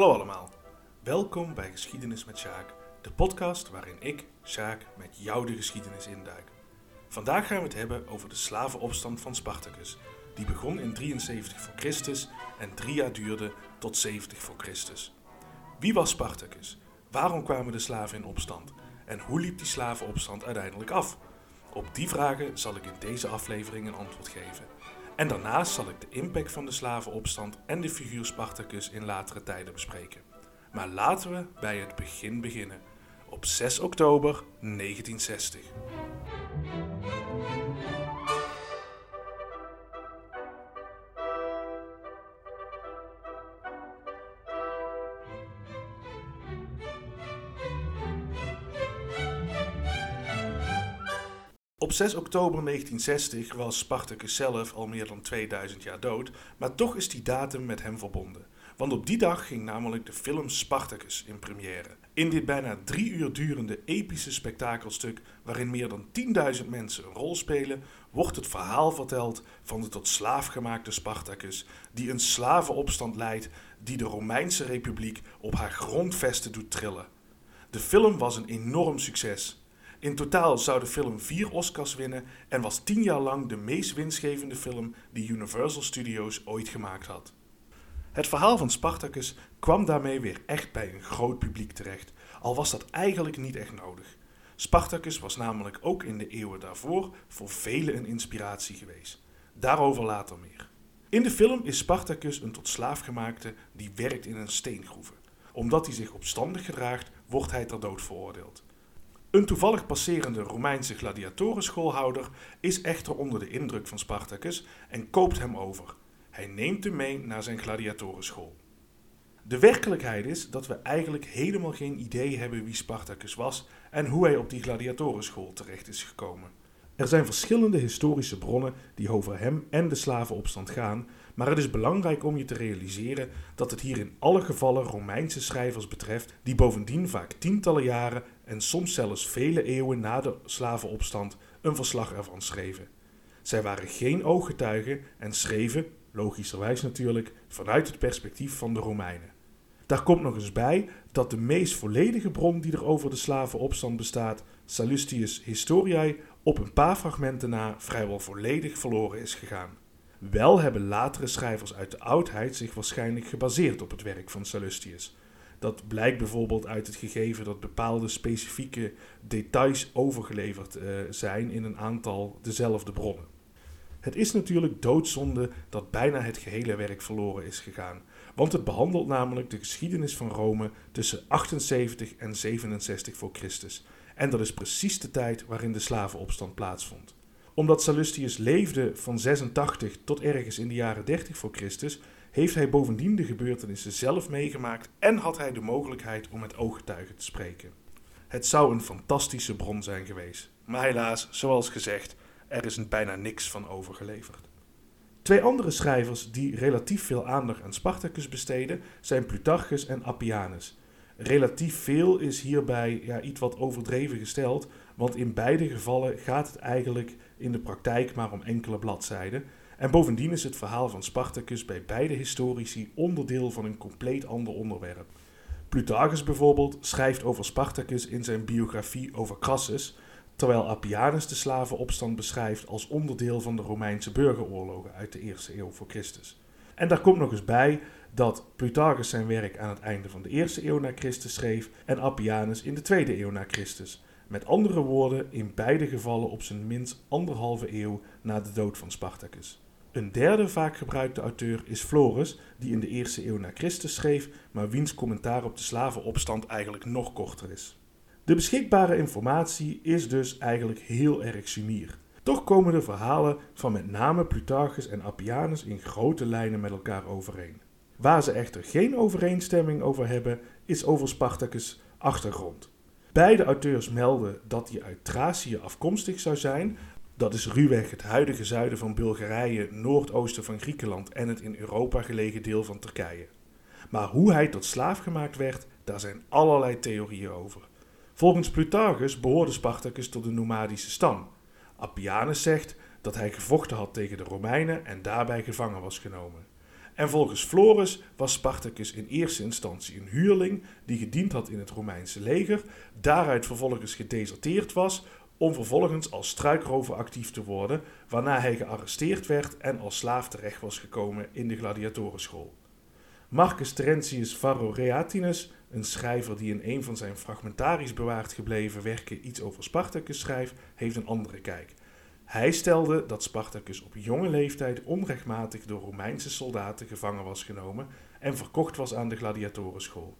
Hallo allemaal, welkom bij Geschiedenis met Sjaak, de podcast waarin ik, Sjaak, met jou de geschiedenis induik. Vandaag gaan we het hebben over de slavenopstand van Spartacus, die begon in 73 voor Christus en drie jaar duurde tot 70 voor Christus. Wie was Spartacus? Waarom kwamen de slaven in opstand? En hoe liep die slavenopstand uiteindelijk af? Op die vragen zal ik in deze aflevering een antwoord geven. En daarnaast zal ik de impact van de slavenopstand en de figuur Spartacus in latere tijden bespreken. Maar laten we bij het begin beginnen. Op 6 oktober 1960. Op 6 oktober 1960 was Spartacus zelf al meer dan 2000 jaar dood, maar toch is die datum met hem verbonden. Want op die dag ging namelijk de film Spartacus in première. In dit bijna drie uur durende epische spektakelstuk, waarin meer dan 10.000 mensen een rol spelen, wordt het verhaal verteld van de tot slaaf gemaakte Spartacus, die een slavenopstand leidt die de Romeinse Republiek op haar grondvesten doet trillen. De film was een enorm succes. In totaal zou de film vier Oscars winnen en was tien jaar lang de meest winstgevende film die Universal Studios ooit gemaakt had. Het verhaal van Spartacus kwam daarmee weer echt bij een groot publiek terecht, al was dat eigenlijk niet echt nodig. Spartacus was namelijk ook in de eeuwen daarvoor voor velen een inspiratie geweest. Daarover later meer. In de film is Spartacus een tot slaaf gemaakte die werkt in een steengroeve. Omdat hij zich opstandig gedraagt, wordt hij ter dood veroordeeld. Een toevallig passerende Romeinse gladiatorenschoolhouder is echter onder de indruk van Spartacus en koopt hem over. Hij neemt hem mee naar zijn gladiatorenschool. De werkelijkheid is dat we eigenlijk helemaal geen idee hebben wie Spartacus was en hoe hij op die gladiatorenschool terecht is gekomen. Er zijn verschillende historische bronnen die over hem en de slavenopstand gaan, maar het is belangrijk om je te realiseren dat het hier in alle gevallen Romeinse schrijvers betreft, die bovendien vaak tientallen jaren en soms zelfs vele eeuwen na de slavenopstand een verslag ervan schreven. Zij waren geen ooggetuigen en schreven, logischerwijs natuurlijk, vanuit het perspectief van de Romeinen. Daar komt nog eens bij dat de meest volledige bron die er over de slavenopstand bestaat, Sallustius Historiae, op een paar fragmenten na vrijwel volledig verloren is gegaan. Wel hebben latere schrijvers uit de oudheid zich waarschijnlijk gebaseerd op het werk van Sallustius. Dat blijkt bijvoorbeeld uit het gegeven dat bepaalde specifieke details overgeleverd uh, zijn in een aantal dezelfde bronnen. Het is natuurlijk doodzonde dat bijna het gehele werk verloren is gegaan, want het behandelt namelijk de geschiedenis van Rome tussen 78 en 67 voor Christus. En dat is precies de tijd waarin de slavenopstand plaatsvond. Omdat Sallustius leefde van 86 tot ergens in de jaren 30 voor Christus, heeft hij bovendien de gebeurtenissen zelf meegemaakt en had hij de mogelijkheid om met ooggetuigen te spreken. Het zou een fantastische bron zijn geweest, maar helaas, zoals gezegd, er is bijna niks van overgeleverd. Twee andere schrijvers die relatief veel aandacht aan Spartacus besteden zijn Plutarchus en Appianus. Relatief veel is hierbij ja, iets wat overdreven gesteld, want in beide gevallen gaat het eigenlijk in de praktijk maar om enkele bladzijden. En bovendien is het verhaal van Spartacus bij beide historici onderdeel van een compleet ander onderwerp. Plutarchus bijvoorbeeld schrijft over Spartacus in zijn biografie over Crassus, terwijl Appianus de slavenopstand beschrijft als onderdeel van de Romeinse burgeroorlogen uit de eerste eeuw voor Christus. En daar komt nog eens bij dat Plutarchus zijn werk aan het einde van de eerste eeuw na Christus schreef en Appianus in de tweede eeuw na Christus. Met andere woorden, in beide gevallen op zijn minst anderhalve eeuw na de dood van Spartacus. Een derde vaak gebruikte auteur is Florus, die in de eerste eeuw na Christus schreef, maar wiens commentaar op de slavenopstand eigenlijk nog korter is. De beschikbare informatie is dus eigenlijk heel erg sumier. Toch komen de verhalen van met name Plutarchus en Appianus in grote lijnen met elkaar overeen. Waar ze echter geen overeenstemming over hebben, is over Spartacus' achtergrond. Beide auteurs melden dat hij uit Thracië afkomstig zou zijn. Dat is ruwweg het huidige zuiden van Bulgarije, noordoosten van Griekenland en het in Europa gelegen deel van Turkije. Maar hoe hij tot slaaf gemaakt werd, daar zijn allerlei theorieën over. Volgens Plutarchus behoorde Spartacus tot de nomadische stam. Appianus zegt dat hij gevochten had tegen de Romeinen en daarbij gevangen was genomen. En volgens Florus was Spartacus in eerste instantie een huurling die gediend had in het Romeinse leger, daaruit vervolgens gedeserteerd was om vervolgens als struikrover actief te worden, waarna hij gearresteerd werd en als slaaf terecht was gekomen in de gladiatorenschool. Marcus Terentius Varro Reatinus, een schrijver die in een van zijn fragmentarisch bewaard gebleven werken iets over Spartacus schrijft, heeft een andere kijk. Hij stelde dat Spartacus op jonge leeftijd onrechtmatig door Romeinse soldaten gevangen was genomen en verkocht was aan de gladiatorenschool.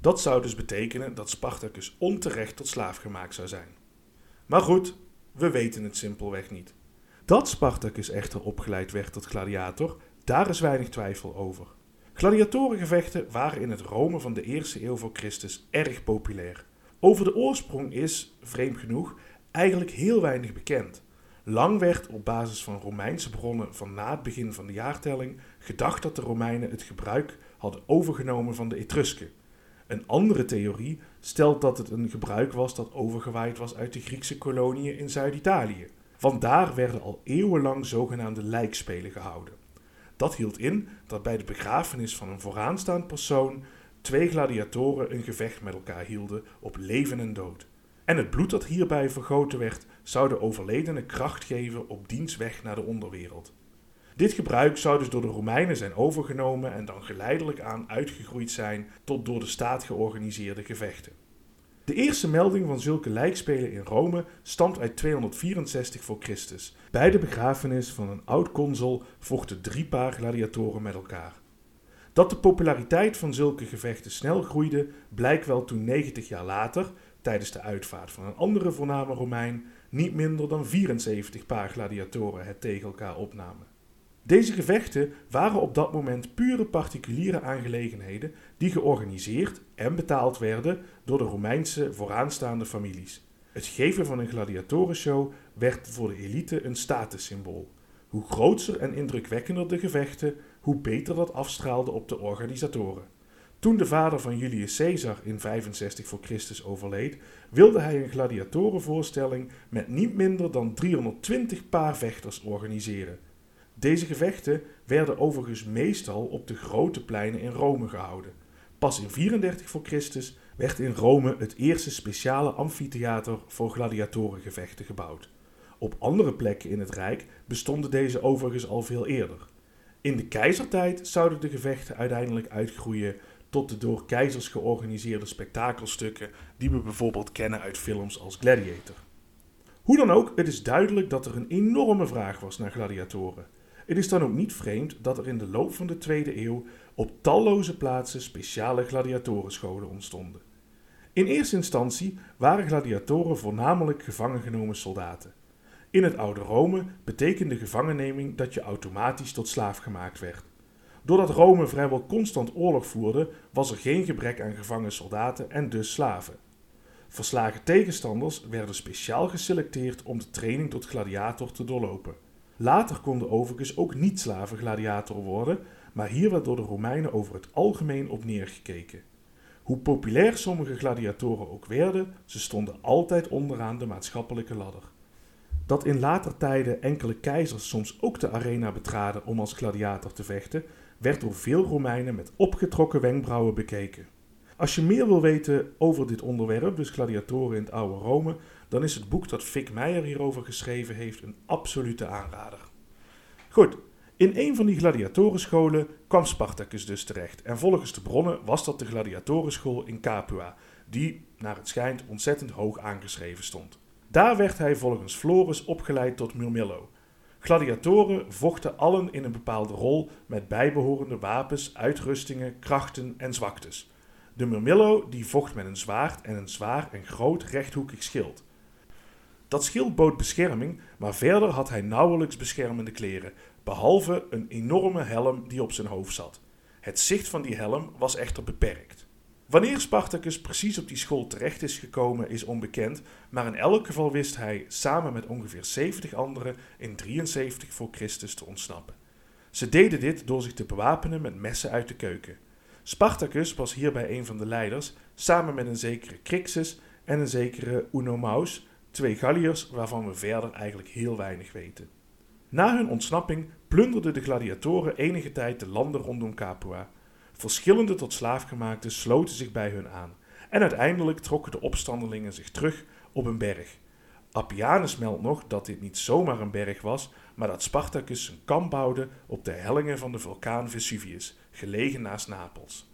Dat zou dus betekenen dat Spartacus onterecht tot slaaf gemaakt zou zijn. Maar goed, we weten het simpelweg niet. Dat Spartacus echter opgeleid werd tot gladiator, daar is weinig twijfel over. Gladiatorengevechten waren in het Rome van de eerste eeuw voor Christus erg populair. Over de oorsprong is, vreemd genoeg, eigenlijk heel weinig bekend. Lang werd op basis van Romeinse bronnen van na het begin van de jaartelling gedacht dat de Romeinen het gebruik hadden overgenomen van de Etrusken. Een andere theorie stelt dat het een gebruik was dat overgewaaid was uit de Griekse koloniën in Zuid-Italië. Vandaar werden al eeuwenlang zogenaamde lijkspelen gehouden. Dat hield in dat bij de begrafenis van een vooraanstaand persoon twee gladiatoren een gevecht met elkaar hielden op leven en dood. En het bloed dat hierbij vergoten werd, zou de overledene kracht geven op diens weg naar de onderwereld. Dit gebruik zou dus door de Romeinen zijn overgenomen en dan geleidelijk aan uitgegroeid zijn tot door de staat georganiseerde gevechten. De eerste melding van zulke lijkspelen in Rome stamt uit 264 voor Christus. Bij de begrafenis van een oud consul vochten drie paar gladiatoren met elkaar. Dat de populariteit van zulke gevechten snel groeide, blijkt wel toen 90 jaar later, tijdens de uitvaart van een andere voorname Romein, niet minder dan 74 paar gladiatoren het tegen elkaar opnamen. Deze gevechten waren op dat moment pure particuliere aangelegenheden die georganiseerd en betaald werden door de Romeinse vooraanstaande families. Het geven van een gladiatorenshow werd voor de elite een statussymbool. Hoe grootser en indrukwekkender de gevechten, hoe beter dat afstraalde op de organisatoren. Toen de vader van Julius Caesar in 65 voor Christus overleed, wilde hij een gladiatorenvoorstelling met niet minder dan 320 paar vechters organiseren. Deze gevechten werden overigens meestal op de grote pleinen in Rome gehouden. Pas in 34 voor Christus werd in Rome het eerste speciale amfitheater voor gladiatorengevechten gebouwd. Op andere plekken in het Rijk bestonden deze overigens al veel eerder. In de keizertijd zouden de gevechten uiteindelijk uitgroeien tot de door keizers georganiseerde spektakelstukken die we bijvoorbeeld kennen uit films als Gladiator. Hoe dan ook, het is duidelijk dat er een enorme vraag was naar gladiatoren. Het is dan ook niet vreemd dat er in de loop van de tweede eeuw op talloze plaatsen speciale gladiatorenscholen ontstonden. In eerste instantie waren gladiatoren voornamelijk gevangen genomen soldaten. In het oude Rome betekende gevangenneming dat je automatisch tot slaaf gemaakt werd. Doordat Rome vrijwel constant oorlog voerde, was er geen gebrek aan gevangen soldaten en dus slaven. Verslagen tegenstanders werden speciaal geselecteerd om de training tot gladiator te doorlopen. Later konden overigens ook niet-slaven gladiator worden, maar hier werd door de Romeinen over het algemeen op neergekeken. Hoe populair sommige gladiatoren ook werden, ze stonden altijd onderaan de maatschappelijke ladder. Dat in later tijden enkele keizers soms ook de arena betraden om als gladiator te vechten, werd door veel Romeinen met opgetrokken wenkbrauwen bekeken. Als je meer wil weten over dit onderwerp, dus gladiatoren in het oude Rome, dan is het boek dat Vic Meijer hierover geschreven heeft een absolute aanrader. Goed, in een van die gladiatorenscholen kwam Spartacus dus terecht. En volgens de bronnen was dat de gladiatorenschool in Capua, die, naar het schijnt, ontzettend hoog aangeschreven stond. Daar werd hij volgens Florus opgeleid tot Murmillo. Gladiatoren vochten allen in een bepaalde rol met bijbehorende wapens, uitrustingen, krachten en zwaktes. De Murmillo die vocht met een zwaard en een zwaar en groot rechthoekig schild. Dat schild bood bescherming, maar verder had hij nauwelijks beschermende kleren, behalve een enorme helm die op zijn hoofd zat. Het zicht van die helm was echter beperkt. Wanneer Spartacus precies op die school terecht is gekomen is onbekend, maar in elk geval wist hij samen met ongeveer 70 anderen in 73 voor Christus te ontsnappen. Ze deden dit door zich te bewapenen met messen uit de keuken. Spartacus was hierbij een van de leiders, samen met een zekere Crixus en een zekere Unomaus, twee Galliërs waarvan we verder eigenlijk heel weinig weten. Na hun ontsnapping plunderden de gladiatoren enige tijd de landen rondom Capua. Verschillende tot slaafgemaakten sloten zich bij hun aan. En uiteindelijk trokken de opstandelingen zich terug op een berg. Appianus meldt nog dat dit niet zomaar een berg was, maar dat Spartacus een kamp bouwde op de hellingen van de vulkaan Vesuvius, gelegen naast Napels.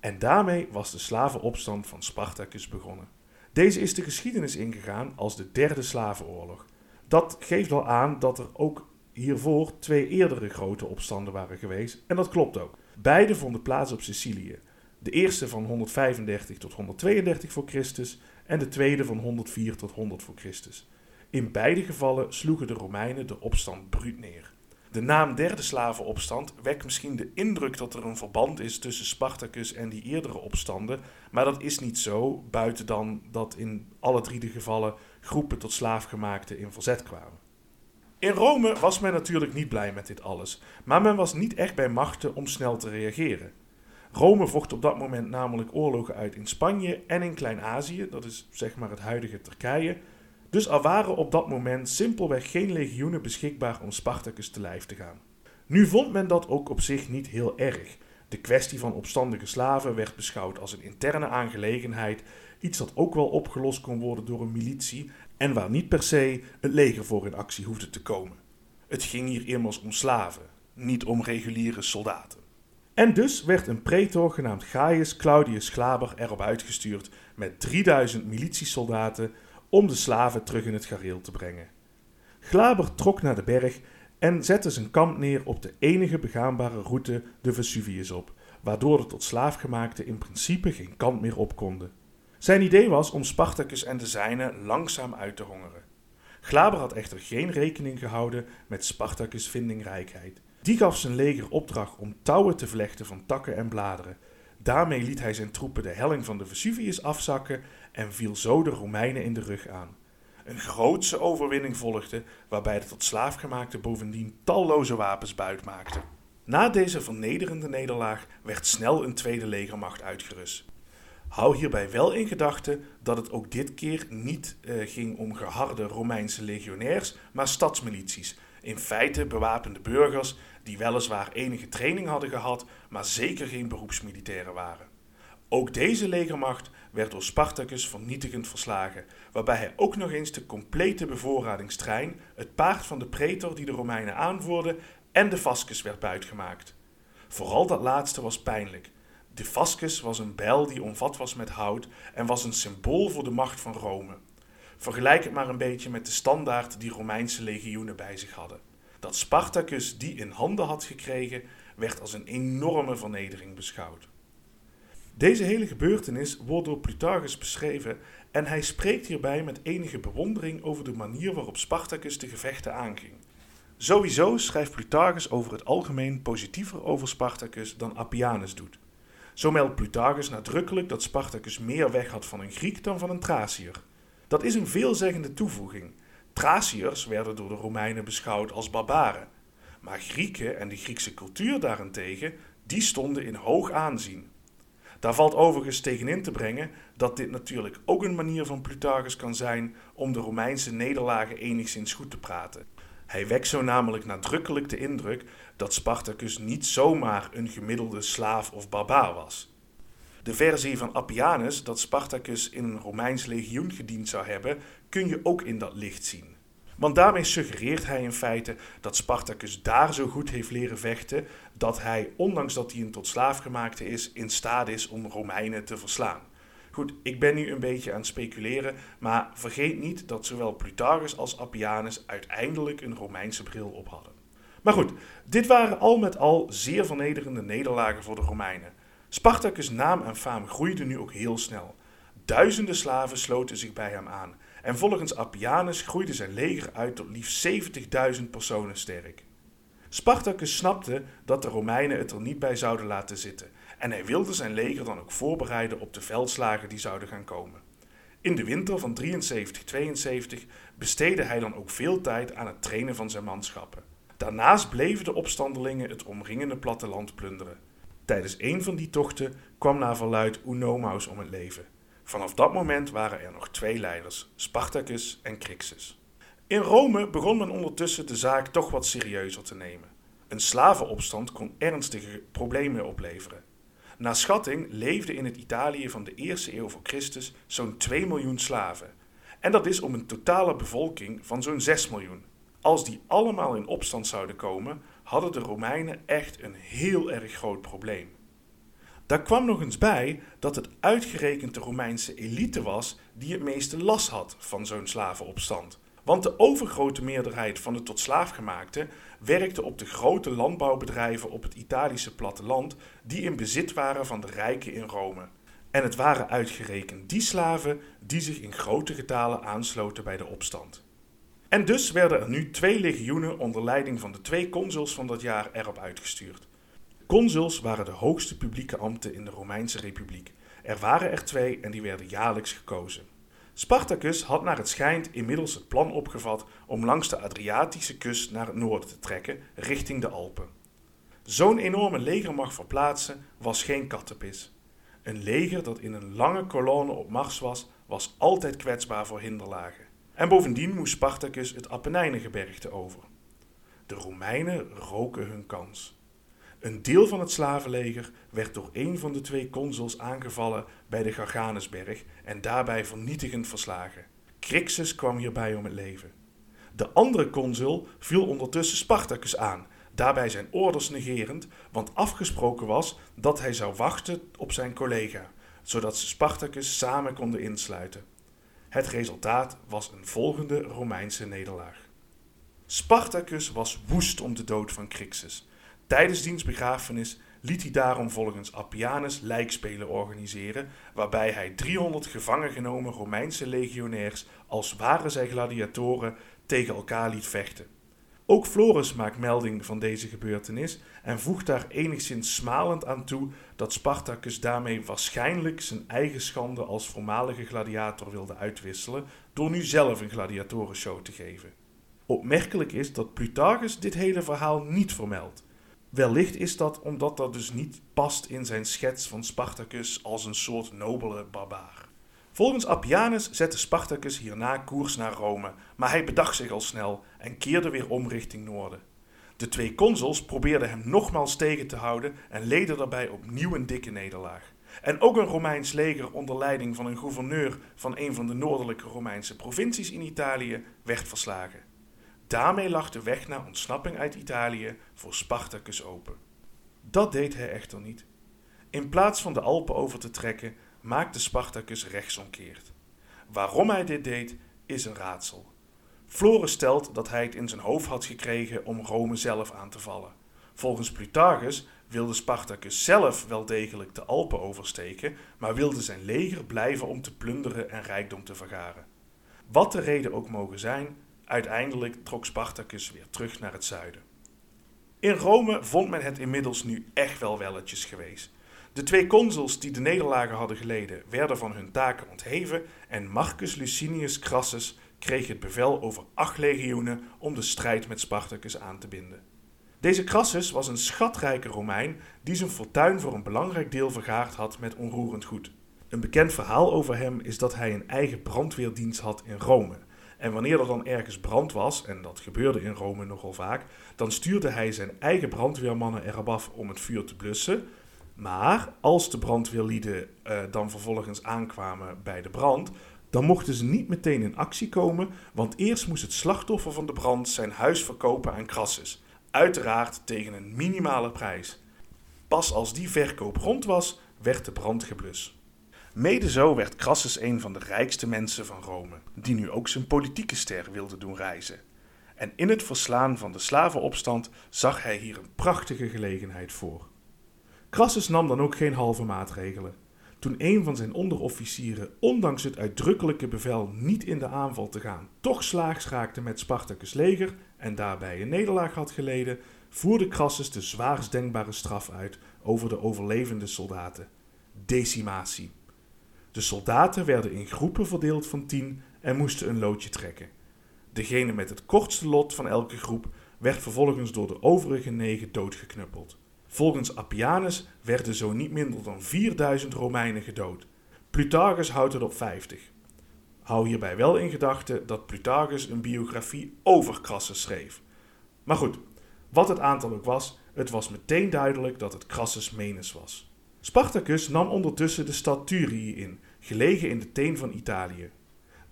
En daarmee was de slavenopstand van Spartacus begonnen. Deze is de geschiedenis ingegaan als de derde slavenoorlog. Dat geeft al aan dat er ook hiervoor twee eerdere grote opstanden waren geweest, en dat klopt ook. Beide vonden plaats op Sicilië. De eerste van 135 tot 132 voor Christus en de tweede van 104 tot 100 voor Christus. In beide gevallen sloegen de Romeinen de opstand bruut neer. De naam derde slavenopstand wekt misschien de indruk dat er een verband is tussen Spartacus en die eerdere opstanden, maar dat is niet zo, buiten dan dat in alle drie de gevallen groepen tot slaafgemaakten in verzet kwamen. In Rome was men natuurlijk niet blij met dit alles, maar men was niet echt bij machten om snel te reageren. Rome vocht op dat moment namelijk oorlogen uit in Spanje en in Klein-Azië, dat is zeg maar het huidige Turkije. Dus er waren op dat moment simpelweg geen legioenen beschikbaar om Spartacus te lijf te gaan. Nu vond men dat ook op zich niet heel erg. De kwestie van opstandige slaven werd beschouwd als een interne aangelegenheid, iets dat ook wel opgelost kon worden door een militie en waar niet per se het leger voor in actie hoefde te komen. Het ging hier immers om slaven, niet om reguliere soldaten. En dus werd een pretor genaamd Gaius Claudius Glaber erop uitgestuurd met 3000 militiesoldaten om de slaven terug in het gareel te brengen. Glaber trok naar de berg en zette zijn kamp neer op de enige begaanbare route de Vesuvius op, waardoor de tot slaafgemaakten in principe geen kant meer op konden. Zijn idee was om Spartacus en de zijnen langzaam uit te hongeren. Glaber had echter geen rekening gehouden met Spartacus' vindingrijkheid. Die gaf zijn leger opdracht om touwen te vlechten van takken en bladeren. Daarmee liet hij zijn troepen de helling van de Vesuvius afzakken en viel zo de Romeinen in de rug aan. Een grootse overwinning volgde, waarbij de tot slaafgemaakte bovendien talloze wapens buit maakten. Na deze vernederende nederlaag werd snel een tweede legermacht uitgerust. Hou hierbij wel in gedachten dat het ook dit keer niet eh, ging om geharde Romeinse legionairs, maar stadsmilities. In feite bewapende burgers die weliswaar enige training hadden gehad, maar zeker geen beroepsmilitairen waren. Ook deze legermacht werd door Spartacus vernietigend verslagen, waarbij hij ook nog eens de complete bevoorradingstrein, het paard van de pretor die de Romeinen aanvoerde en de fascus werd buitgemaakt. Vooral dat laatste was pijnlijk. De fascus was een bijl die omvat was met hout en was een symbool voor de macht van Rome. Vergelijk het maar een beetje met de standaard die Romeinse legioenen bij zich hadden. Dat Spartacus die in handen had gekregen, werd als een enorme vernedering beschouwd. Deze hele gebeurtenis wordt door Plutarchus beschreven en hij spreekt hierbij met enige bewondering over de manier waarop Spartacus de gevechten aanging. Sowieso schrijft Plutarchus over het algemeen positiever over Spartacus dan Appianus doet. Zo meldt Plutarchus nadrukkelijk dat Spartacus meer weg had van een Griek dan van een Thraciër. Dat is een veelzeggende toevoeging. Thraciërs werden door de Romeinen beschouwd als barbaren. Maar Grieken en de Griekse cultuur daarentegen, die stonden in hoog aanzien. Daar valt overigens tegenin te brengen dat dit natuurlijk ook een manier van Plutarchus kan zijn om de Romeinse nederlagen enigszins goed te praten. Hij wekt zo namelijk nadrukkelijk de indruk dat Spartacus niet zomaar een gemiddelde slaaf of barbaar was. De versie van Appianus dat Spartacus in een Romeins legioen gediend zou hebben, kun je ook in dat licht zien. Want daarmee suggereert hij in feite dat Spartacus daar zo goed heeft leren vechten dat hij, ondanks dat hij een tot slaafgemaakte is, in staat is om Romeinen te verslaan. Goed, ik ben nu een beetje aan het speculeren, maar vergeet niet dat zowel Plutarchus als Appianus uiteindelijk een Romeinse bril op hadden. Maar goed, dit waren al met al zeer vernederende nederlagen voor de Romeinen. Spartacus' naam en faam groeiden nu ook heel snel. Duizenden slaven sloten zich bij hem aan. En volgens Appianus groeide zijn leger uit tot liefst 70.000 personen sterk. Spartacus snapte dat de Romeinen het er niet bij zouden laten zitten en hij wilde zijn leger dan ook voorbereiden op de veldslagen die zouden gaan komen. In de winter van 73-72 besteedde hij dan ook veel tijd aan het trainen van zijn manschappen. Daarnaast bleven de opstandelingen het omringende platteland plunderen. Tijdens een van die tochten kwam naar verluid Unomaus om het leven. Vanaf dat moment waren er nog twee leiders, Spartacus en Crixus. In Rome begon men ondertussen de zaak toch wat serieuzer te nemen. Een slavenopstand kon ernstige problemen opleveren. Naar schatting leefden in het Italië van de eerste eeuw voor Christus zo'n 2 miljoen slaven. En dat is om een totale bevolking van zo'n 6 miljoen. Als die allemaal in opstand zouden komen, hadden de Romeinen echt een heel erg groot probleem. Daar kwam nog eens bij dat het uitgerekend de Romeinse elite was die het meeste last had van zo'n slavenopstand. Want de overgrote meerderheid van de tot slaafgemaakten werkte op de grote landbouwbedrijven op het Italische platteland die in bezit waren van de rijken in Rome. En het waren uitgerekend die slaven die zich in grote getalen aansloten bij de opstand. En dus werden er nu twee legioenen onder leiding van de twee consuls van dat jaar erop uitgestuurd. Consuls waren de hoogste publieke ambten in de Romeinse Republiek. Er waren er twee en die werden jaarlijks gekozen. Spartacus had naar het schijnt inmiddels het plan opgevat om langs de Adriatische kust naar het noorden te trekken, richting de Alpen. Zo'n enorme legermacht verplaatsen was geen kattenpis. Een leger dat in een lange kolonne op mars was, was altijd kwetsbaar voor hinderlagen. En bovendien moest Spartacus het Apennijnengebergte over. De Romeinen roken hun kans. Een deel van het slavenleger werd door een van de twee consuls aangevallen bij de Garganusberg en daarbij vernietigend verslagen. Crixus kwam hierbij om het leven. De andere consul viel ondertussen Spartacus aan, daarbij zijn orders negerend, want afgesproken was dat hij zou wachten op zijn collega, zodat ze Spartacus samen konden insluiten. Het resultaat was een volgende Romeinse nederlaag. Spartacus was woest om de dood van Crixus. Tijdens diens begrafenis liet hij daarom volgens Appianus lijkspelen organiseren, waarbij hij 300 gevangen genomen Romeinse legionairs als waren zij gladiatoren tegen elkaar liet vechten. Ook Florus maakt melding van deze gebeurtenis en voegt daar enigszins smalend aan toe dat Spartacus daarmee waarschijnlijk zijn eigen schande als voormalige gladiator wilde uitwisselen door nu zelf een gladiatorenshow te geven. Opmerkelijk is dat Plutarchus dit hele verhaal niet vermeldt. Wellicht is dat omdat dat dus niet past in zijn schets van Spartacus als een soort nobele barbaar. Volgens Appianus zette Spartacus hierna koers naar Rome, maar hij bedacht zich al snel en keerde weer om richting noorden. De twee consuls probeerden hem nogmaals tegen te houden en leden daarbij opnieuw een dikke nederlaag. En ook een Romeins leger onder leiding van een gouverneur van een van de noordelijke Romeinse provincies in Italië werd verslagen. Daarmee lag de weg naar ontsnapping uit Italië voor Spartacus open. Dat deed hij echter niet. In plaats van de Alpen over te trekken, maakte Spartacus rechtsomkeert. Waarom hij dit deed, is een raadsel. Florus stelt dat hij het in zijn hoofd had gekregen om Rome zelf aan te vallen. Volgens Plutarchus wilde Spartacus zelf wel degelijk de Alpen oversteken, maar wilde zijn leger blijven om te plunderen en rijkdom te vergaren. Wat de reden ook mogen zijn, uiteindelijk trok Spartacus weer terug naar het zuiden. In Rome vond men het inmiddels nu echt wel welletjes geweest. De twee consuls die de nederlagen hadden geleden werden van hun taken ontheven en Marcus Licinius Crassus kreeg het bevel over acht legioenen om de strijd met Spartacus aan te binden. Deze Crassus was een schatrijke Romein die zijn fortuin voor een belangrijk deel vergaard had met onroerend goed. Een bekend verhaal over hem is dat hij een eigen brandweerdienst had in Rome. En wanneer er dan ergens brand was, en dat gebeurde in Rome nogal vaak, dan stuurde hij zijn eigen brandweermannen erop af om het vuur te blussen. Maar als de brandweerlieden uh, dan vervolgens aankwamen bij de brand, dan mochten ze niet meteen in actie komen, want eerst moest het slachtoffer van de brand zijn huis verkopen aan Crassus. Uiteraard tegen een minimale prijs. Pas als die verkoop rond was, werd de brand geblust. Mede zo werd Crassus een van de rijkste mensen van Rome, die nu ook zijn politieke ster wilde doen reizen. En in het verslaan van de slavenopstand zag hij hier een prachtige gelegenheid voor. Crassus nam dan ook geen halve maatregelen. Toen een van zijn onderofficieren, ondanks het uitdrukkelijke bevel niet in de aanval te gaan, toch slaags raakte met Spartacus' leger en daarbij een nederlaag had geleden, voerde Crassus de zwaarst denkbare straf uit over de overlevende soldaten: decimatie. De soldaten werden in groepen verdeeld van tien en moesten een loodje trekken. Degene met het kortste lot van elke groep werd vervolgens door de overige negen doodgeknuppeld. Volgens Appianus werden zo niet minder dan 4000 Romeinen gedood. Plutarchus houdt het op 50. Hou hierbij wel in gedachten dat Plutarchus een biografie over Crassus schreef. Maar goed, wat het aantal ook was, het was meteen duidelijk dat het Crassus Menus was. Spartacus nam ondertussen de stad Thurii in, gelegen in de teen van Italië.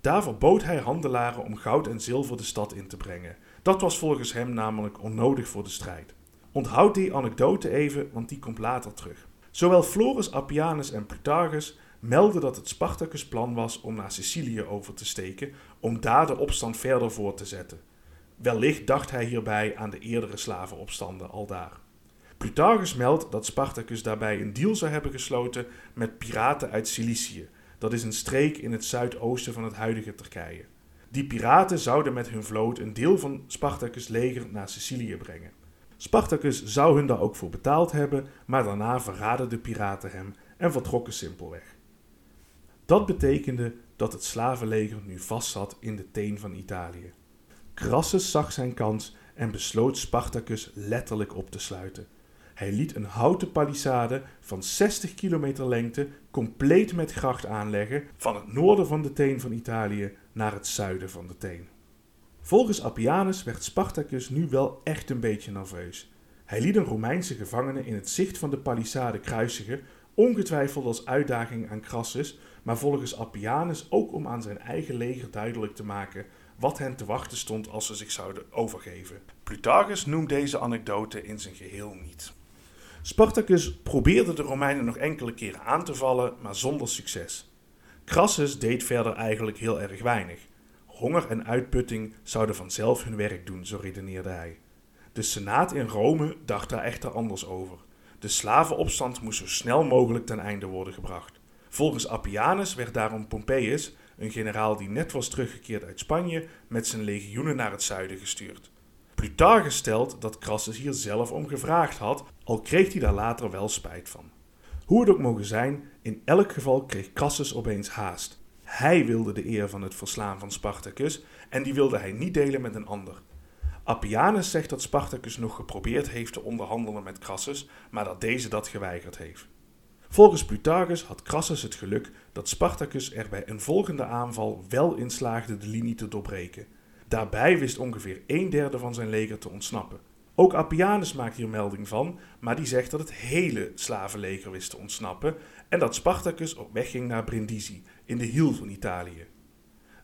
Daar verbood hij handelaren om goud en zilver de stad in te brengen. Dat was volgens hem namelijk onnodig voor de strijd. Onthoud die anekdote even, want die komt later terug. Zowel Florus Appianus en Plutarchus melden dat het Spartacus plan was om naar Sicilië over te steken, om daar de opstand verder voor te zetten. Wellicht dacht hij hierbij aan de eerdere slavenopstanden aldaar. Plutarchus meldt dat Spartacus daarbij een deal zou hebben gesloten met piraten uit Cilicië. Dat is een streek in het zuidoosten van het huidige Turkije. Die piraten zouden met hun vloot een deel van Spartacus' leger naar Sicilië brengen. Spartacus zou hun daar ook voor betaald hebben, maar daarna verraden de piraten hem en vertrokken simpelweg. Dat betekende dat het slavenleger nu vastzat in de teen van Italië. Crassus zag zijn kans en besloot Spartacus letterlijk op te sluiten. Hij liet een houten palissade van 60 kilometer lengte compleet met gracht aanleggen van het noorden van de teen van Italië naar het zuiden van de teen. Volgens Appianus werd Spartacus nu wel echt een beetje nerveus. Hij liet een Romeinse gevangene in het zicht van de palissade kruisigen, ongetwijfeld als uitdaging aan Crassus, maar volgens Appianus ook om aan zijn eigen leger duidelijk te maken wat hen te wachten stond als ze zich zouden overgeven. Plutarchus noemt deze anekdote in zijn geheel niet. Spartacus probeerde de Romeinen nog enkele keren aan te vallen, maar zonder succes. Crassus deed verder eigenlijk heel erg weinig. Honger en uitputting zouden vanzelf hun werk doen, zo redeneerde hij. De Senaat in Rome dacht daar echter anders over. De slavenopstand moest zo snel mogelijk ten einde worden gebracht. Volgens Appianus werd daarom Pompeius, een generaal die net was teruggekeerd uit Spanje, met zijn legioenen naar het zuiden gestuurd. Plutarchus stelt dat Crassus hier zelf om gevraagd had, al kreeg hij daar later wel spijt van. Hoe het ook mogen zijn, in elk geval kreeg Crassus opeens haast. Hij wilde de eer van het verslaan van Spartacus en die wilde hij niet delen met een ander. Appianus zegt dat Spartacus nog geprobeerd heeft te onderhandelen met Crassus, maar dat deze dat geweigerd heeft. Volgens Plutarchus had Crassus het geluk dat Spartacus er bij een volgende aanval wel in slaagde de linie te doorbreken. Daarbij wist ongeveer een derde van zijn leger te ontsnappen. Ook Appianus maakt hier melding van, maar die zegt dat het hele slavenleger wist te ontsnappen en dat Spartacus op weg ging naar Brindisi, in de hiel van Italië.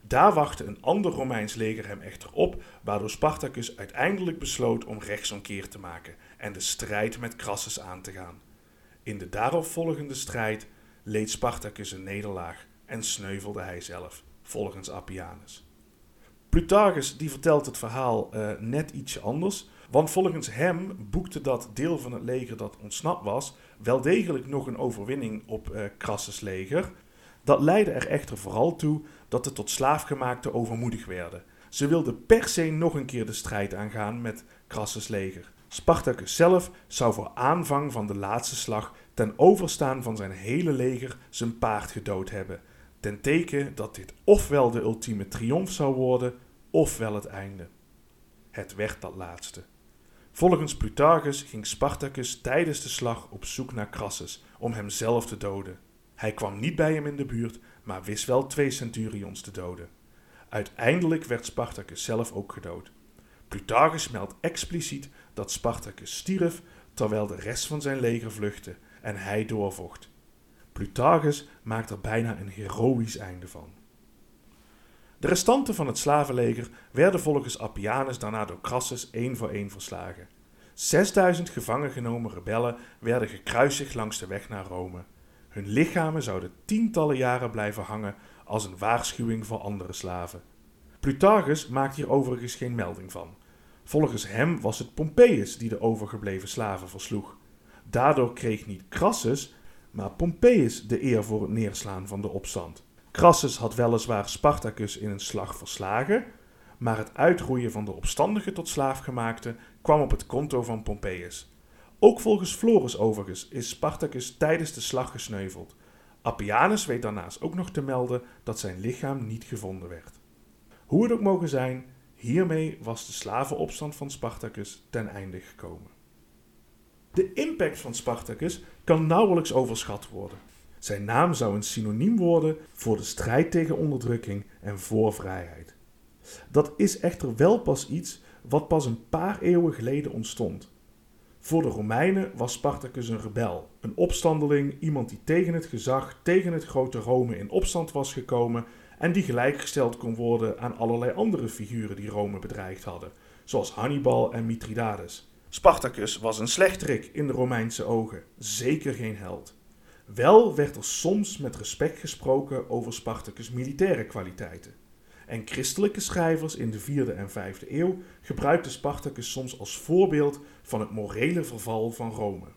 Daar wachtte een ander Romeins leger hem echter op, waardoor Spartacus uiteindelijk besloot om rechtsomkeer te maken en de strijd met Crassus aan te gaan. In de daaropvolgende strijd leed Spartacus een nederlaag en sneuvelde hij zelf, volgens Appianus. Plutarchus die vertelt het verhaal uh, net ietsje anders, want volgens hem boekte dat deel van het leger dat ontsnapt was wel degelijk nog een overwinning op uh, Crassus' leger. Dat leidde er echter vooral toe dat de tot slaafgemaakte overmoedig werden. Ze wilden per se nog een keer de strijd aangaan met Crassus' leger. Spartacus zelf zou voor aanvang van de laatste slag ten overstaan van zijn hele leger zijn paard gedood hebben, ten teken dat dit ofwel de ultieme triomf zou worden, ofwel het einde. Het werd dat laatste. Volgens Plutarchus ging Spartacus tijdens de slag op zoek naar Crassus om hem zelf te doden. Hij kwam niet bij hem in de buurt, maar wist wel twee centurions te doden. Uiteindelijk werd Spartacus zelf ook gedood. Plutarchus meldt expliciet dat Spartacus stierf terwijl de rest van zijn leger vluchtte en hij doorvocht. Plutarchus maakt er bijna een heroïsch einde van. De restanten van het slavenleger werden volgens Appianus daarna door Crassus één voor één verslagen. 6000 gevangen genomen rebellen werden gekruisigd langs de weg naar Rome. Hun lichamen zouden tientallen jaren blijven hangen als een waarschuwing voor andere slaven. Plutarchus maakt hier overigens geen melding van. Volgens hem was het Pompeius die de overgebleven slaven versloeg. Daardoor kreeg niet Crassus, maar Pompeius de eer voor het neerslaan van de opstand. Crassus had weliswaar Spartacus in een slag verslagen, maar het uitroeien van de opstandigen tot slaafgemaakte kwam op het konto van Pompeius. Ook volgens Florus overigens is Spartacus tijdens de slag gesneuveld. Appianus weet daarnaast ook nog te melden dat zijn lichaam niet gevonden werd. Hoe het ook mogen zijn, hiermee was de slavenopstand van Spartacus ten einde gekomen. De impact van Spartacus kan nauwelijks overschat worden. Zijn naam zou een synoniem worden voor de strijd tegen onderdrukking en voor vrijheid. Dat is echter wel pas iets wat pas een paar eeuwen geleden ontstond. Voor de Romeinen was Spartacus een rebel, een opstandeling, iemand die tegen het gezag, tegen het grote Rome in opstand was gekomen en die gelijkgesteld kon worden aan allerlei andere figuren die Rome bedreigd hadden, zoals Hannibal en Mithridates. Spartacus was een slechterik in de Romeinse ogen, zeker geen held. Wel werd er soms met respect gesproken over Spartacus' militaire kwaliteiten. En christelijke schrijvers in de 4e en 5e eeuw gebruikten Spartacus soms als voorbeeld van het morele verval van Rome.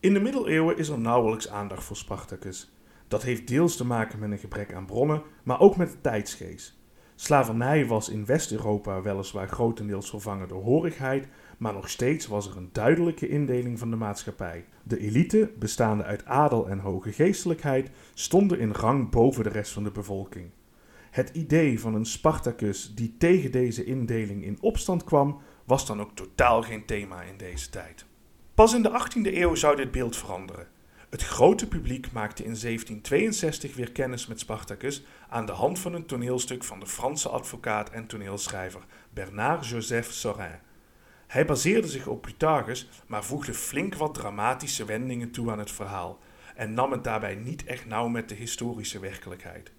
In de middeleeuwen is er nauwelijks aandacht voor Spartacus. Dat heeft deels te maken met een gebrek aan bronnen, maar ook met de tijdsgeest. Slavernij was in West-Europa weliswaar grotendeels vervangen door horigheid, maar nog steeds was er een duidelijke indeling van de maatschappij. De elite, bestaande uit adel en hoge geestelijkheid, stonden in rang boven de rest van de bevolking. Het idee van een Spartacus die tegen deze indeling in opstand kwam, was dan ook totaal geen thema in deze tijd. Pas in de 18e eeuw zou dit beeld veranderen. Het grote publiek maakte in 1762 weer kennis met Spartacus aan de hand van een toneelstuk van de Franse advocaat en toneelschrijver Bernard-Joseph Sorin. Hij baseerde zich op Pythagoras, maar voegde flink wat dramatische wendingen toe aan het verhaal en nam het daarbij niet echt nauw met de historische werkelijkheid.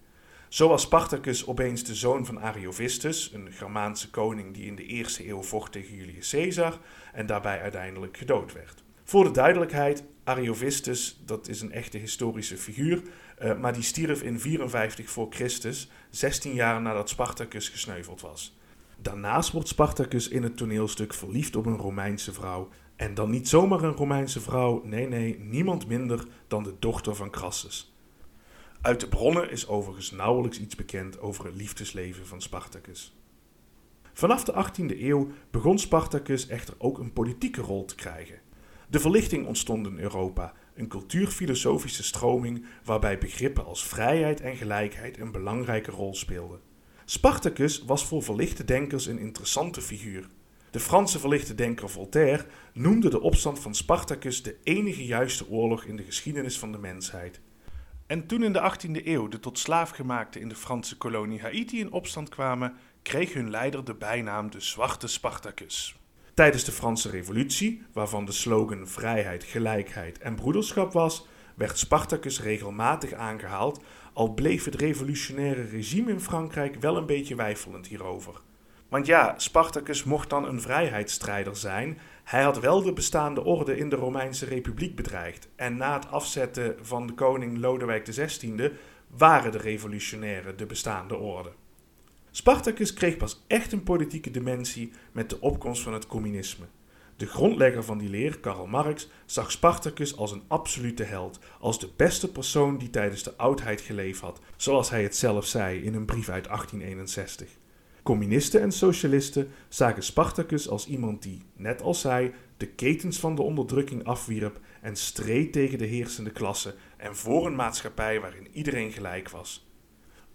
Zo was Spartacus opeens de zoon van Ariovistus, een Germaanse koning die in de eerste eeuw vocht tegen Julius Caesar en daarbij uiteindelijk gedood werd. Voor de duidelijkheid, Ariovistus, dat is een echte historische figuur, uh, maar die stierf in 54 voor Christus, 16 jaar nadat Spartacus gesneuveld was. Daarnaast wordt Spartacus in het toneelstuk verliefd op een Romeinse vrouw. En dan niet zomaar een Romeinse vrouw, nee nee, niemand minder dan de dochter van Crassus. Uit de bronnen is overigens nauwelijks iets bekend over het liefdesleven van Spartacus. Vanaf de 18e eeuw begon Spartacus echter ook een politieke rol te krijgen. De verlichting ontstond in Europa, een cultuurfilosofische stroming waarbij begrippen als vrijheid en gelijkheid een belangrijke rol speelden. Spartacus was voor verlichte denkers een interessante figuur. De Franse verlichte denker Voltaire noemde de opstand van Spartacus de enige juiste oorlog in de geschiedenis van de mensheid. En toen in de 18e eeuw de tot slaafgemaakten in de Franse kolonie Haiti in opstand kwamen, kreeg hun leider de bijnaam de Zwarte Spartacus. Tijdens de Franse Revolutie, waarvan de slogan vrijheid, gelijkheid en broederschap was, werd Spartacus regelmatig aangehaald, al bleef het revolutionaire regime in Frankrijk wel een beetje weifelend hierover. Want ja, Spartacus mocht dan een vrijheidsstrijder zijn. Hij had wel de bestaande orde in de Romeinse Republiek bedreigd. En na het afzetten van de koning Lodewijk XVI waren de revolutionairen de bestaande orde. Spartacus kreeg pas echt een politieke dimensie met de opkomst van het communisme. De grondlegger van die leer, Karl Marx, zag Spartacus als een absolute held, als de beste persoon die tijdens de oudheid geleefd had, zoals hij het zelf zei in een brief uit 1861. Communisten en socialisten zagen Spartacus als iemand die, net als zij, de ketens van de onderdrukking afwierp en streed tegen de heersende klasse en voor een maatschappij waarin iedereen gelijk was.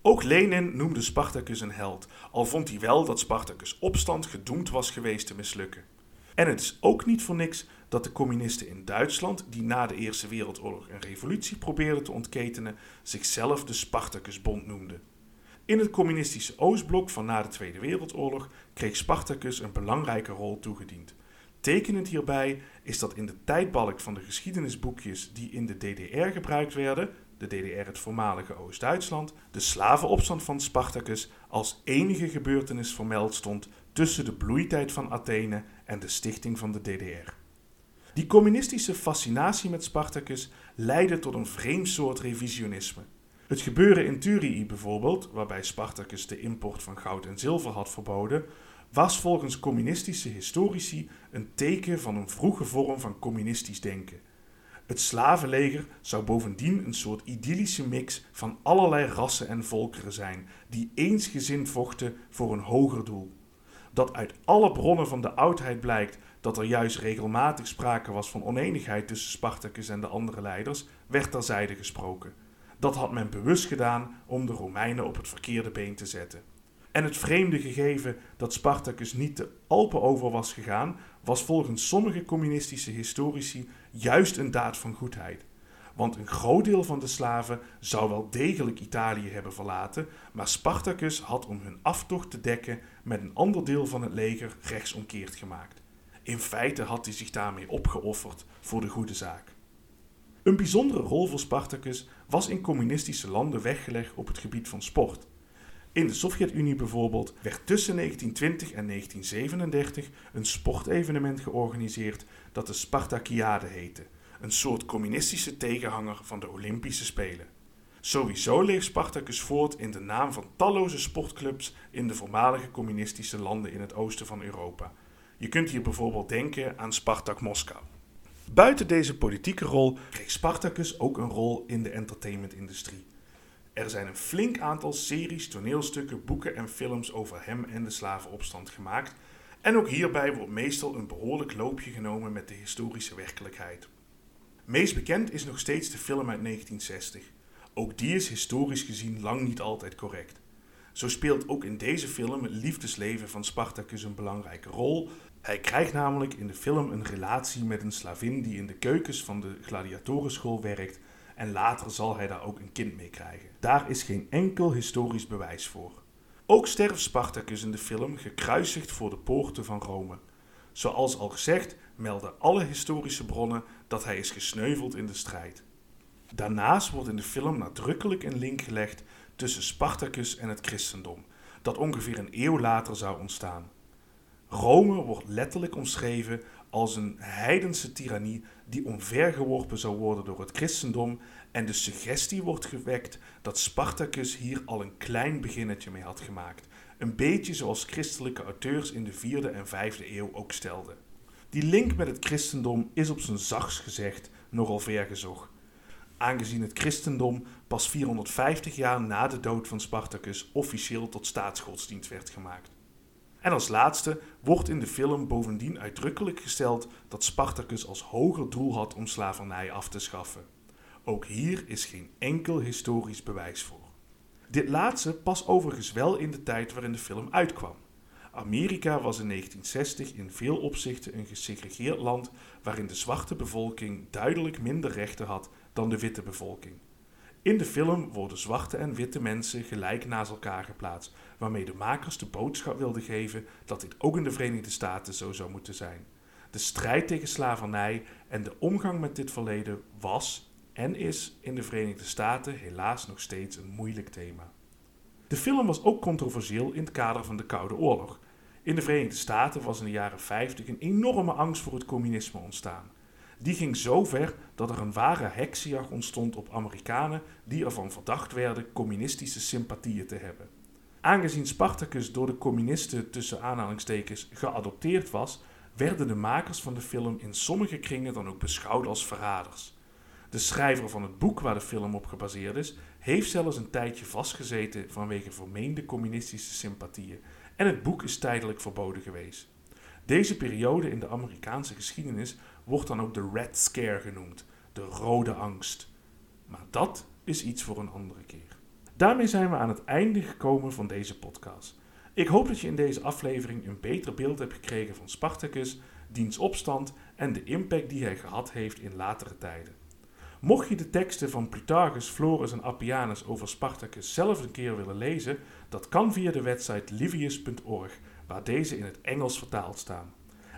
Ook Lenin noemde Spartacus een held, al vond hij wel dat Spartacus' opstand gedoemd was geweest te mislukken. En het is ook niet voor niks dat de communisten in Duitsland, die na de Eerste Wereldoorlog een revolutie probeerden te ontketenen, zichzelf de Spartacusbond noemden. In het communistische Oostblok van na de Tweede Wereldoorlog kreeg Spartacus een belangrijke rol toegediend. Tekenend hierbij is dat in de tijdbalk van de geschiedenisboekjes die in de DDR gebruikt werden, de DDR het voormalige Oost-Duitsland, de slavenopstand van Spartacus als enige gebeurtenis vermeld stond tussen de bloeitijd van Athene en de stichting van de DDR. Die communistische fascinatie met Spartacus leidde tot een vreemd soort revisionisme. Het gebeuren in Thurii bijvoorbeeld, waarbij Spartacus de import van goud en zilver had verboden, was volgens communistische historici een teken van een vroege vorm van communistisch denken. Het slavenleger zou bovendien een soort idyllische mix van allerlei rassen en volkeren zijn, die eensgezind vochten voor een hoger doel dat uit alle bronnen van de oudheid blijkt dat er juist regelmatig sprake was van oneenigheid tussen Spartacus en de andere leiders, werd terzijde gesproken. Dat had men bewust gedaan om de Romeinen op het verkeerde been te zetten. En het vreemde gegeven dat Spartacus niet de Alpen over was gegaan, was volgens sommige communistische historici juist een daad van goedheid. Want een groot deel van de slaven zou wel degelijk Italië hebben verlaten, maar Spartacus had om hun aftocht te dekken met een ander deel van het leger rechtsomkeerd gemaakt. In feite had hij zich daarmee opgeofferd voor de goede zaak. Een bijzondere rol voor Spartacus was in communistische landen weggelegd op het gebied van sport. In de Sovjet-Unie bijvoorbeeld werd tussen 1920 en 1937 een sportevenement georganiseerd dat de Spartakiade heette, een soort communistische tegenhanger van de Olympische Spelen. Sowieso leeft Spartacus voort in de naam van talloze sportclubs in de voormalige communistische landen in het oosten van Europa. Je kunt hier bijvoorbeeld denken aan Spartak Moskou. Buiten deze politieke rol kreeg Spartacus ook een rol in de entertainmentindustrie. Er zijn een flink aantal series, toneelstukken, boeken en films over hem en de slavenopstand gemaakt. En ook hierbij wordt meestal een behoorlijk loopje genomen met de historische werkelijkheid. Meest bekend is nog steeds de film uit 1960. Ook die is historisch gezien lang niet altijd correct. Zo speelt ook in deze film het liefdesleven van Spartacus een belangrijke rol. Hij krijgt namelijk in de film een relatie met een slavin die in de keukens van de gladiatorenschool werkt en later zal hij daar ook een kind mee krijgen. Daar is geen enkel historisch bewijs voor. Ook sterft Spartacus in de film gekruisigd voor de poorten van Rome. Zoals al gezegd melden alle historische bronnen dat hij is gesneuveld in de strijd. Daarnaast wordt in de film nadrukkelijk een link gelegd tussen Spartacus en het christendom, dat ongeveer een eeuw later zou ontstaan. Rome wordt letterlijk omschreven als een heidense tirannie die omvergeworpen zou worden door het christendom en de suggestie wordt gewekt dat Spartacus hier al een klein beginnetje mee had gemaakt. Een beetje zoals christelijke auteurs in de 4e en 5e eeuw ook stelden. Die link met het christendom is op zijn zachts gezegd nogal vergezocht. Aangezien het christendom pas 450 jaar na de dood van Spartacus officieel tot staatsgodsdienst werd gemaakt. En als laatste wordt in de film bovendien uitdrukkelijk gesteld dat Spartacus als hoger doel had om slavernij af te schaffen. Ook hier is geen enkel historisch bewijs voor. Dit laatste pas overigens wel in de tijd waarin de film uitkwam. Amerika was in 1960 in veel opzichten een gesegregeerd land waarin de zwarte bevolking duidelijk minder rechten had dan de witte bevolking. In de film worden zwarte en witte mensen gelijk naast elkaar geplaatst, waarmee de makers de boodschap wilden geven dat dit ook in de Verenigde Staten zo zou moeten zijn. De strijd tegen slavernij en de omgang met dit verleden was en is in de Verenigde Staten helaas nog steeds een moeilijk thema. De film was ook controversieel in het kader van de Koude Oorlog. In de Verenigde Staten was in de jaren 50 een enorme angst voor het communisme ontstaan. Die ging zo ver dat er een ware heksenjacht ontstond op Amerikanen die ervan verdacht werden communistische sympathieën te hebben. Aangezien Spartacus door de communisten tussen aanhalingstekens geadopteerd was, werden de makers van de film in sommige kringen dan ook beschouwd als verraders. De schrijver van het boek waar de film op gebaseerd is, heeft zelfs een tijdje vastgezeten vanwege vermeende communistische sympathieën en het boek is tijdelijk verboden geweest. Deze periode in de Amerikaanse geschiedenis wordt dan ook de Red Scare genoemd, de rode angst. Maar dat is iets voor een andere keer. Daarmee zijn we aan het einde gekomen van deze podcast. Ik hoop dat je in deze aflevering een beter beeld hebt gekregen van Spartacus, diens opstand en de impact die hij gehad heeft in latere tijden. Mocht je de teksten van Plutarchus, Florus en Appianus over Spartacus zelf een keer willen lezen, dat kan via de website livius.org, waar deze in het Engels vertaald staan.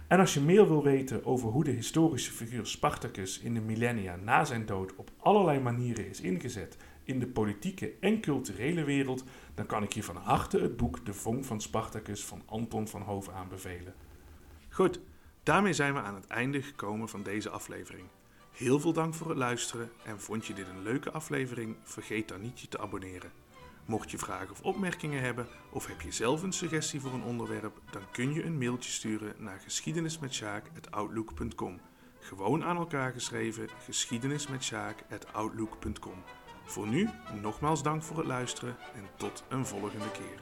En als je meer wil weten over hoe de historische figuur Spartacus in de millennia na zijn dood op allerlei manieren is ingezet in de politieke en culturele wereld, dan kan ik je van harte het boek De Vonk van Spartacus van Anton van Hoof aanbevelen. Goed, daarmee zijn we aan het einde gekomen van deze aflevering. Heel veel dank voor het luisteren en vond je dit een leuke aflevering? Vergeet dan niet je te abonneren. Mocht je vragen of opmerkingen hebben of heb je zelf een suggestie voor een onderwerp, dan kun je een mailtje sturen naar geschiedenismetsjaak.outlook.com. Gewoon aan elkaar geschreven geschiedenismetsjaak.outlook.com. Voor nu, nogmaals dank voor het luisteren en tot een volgende keer.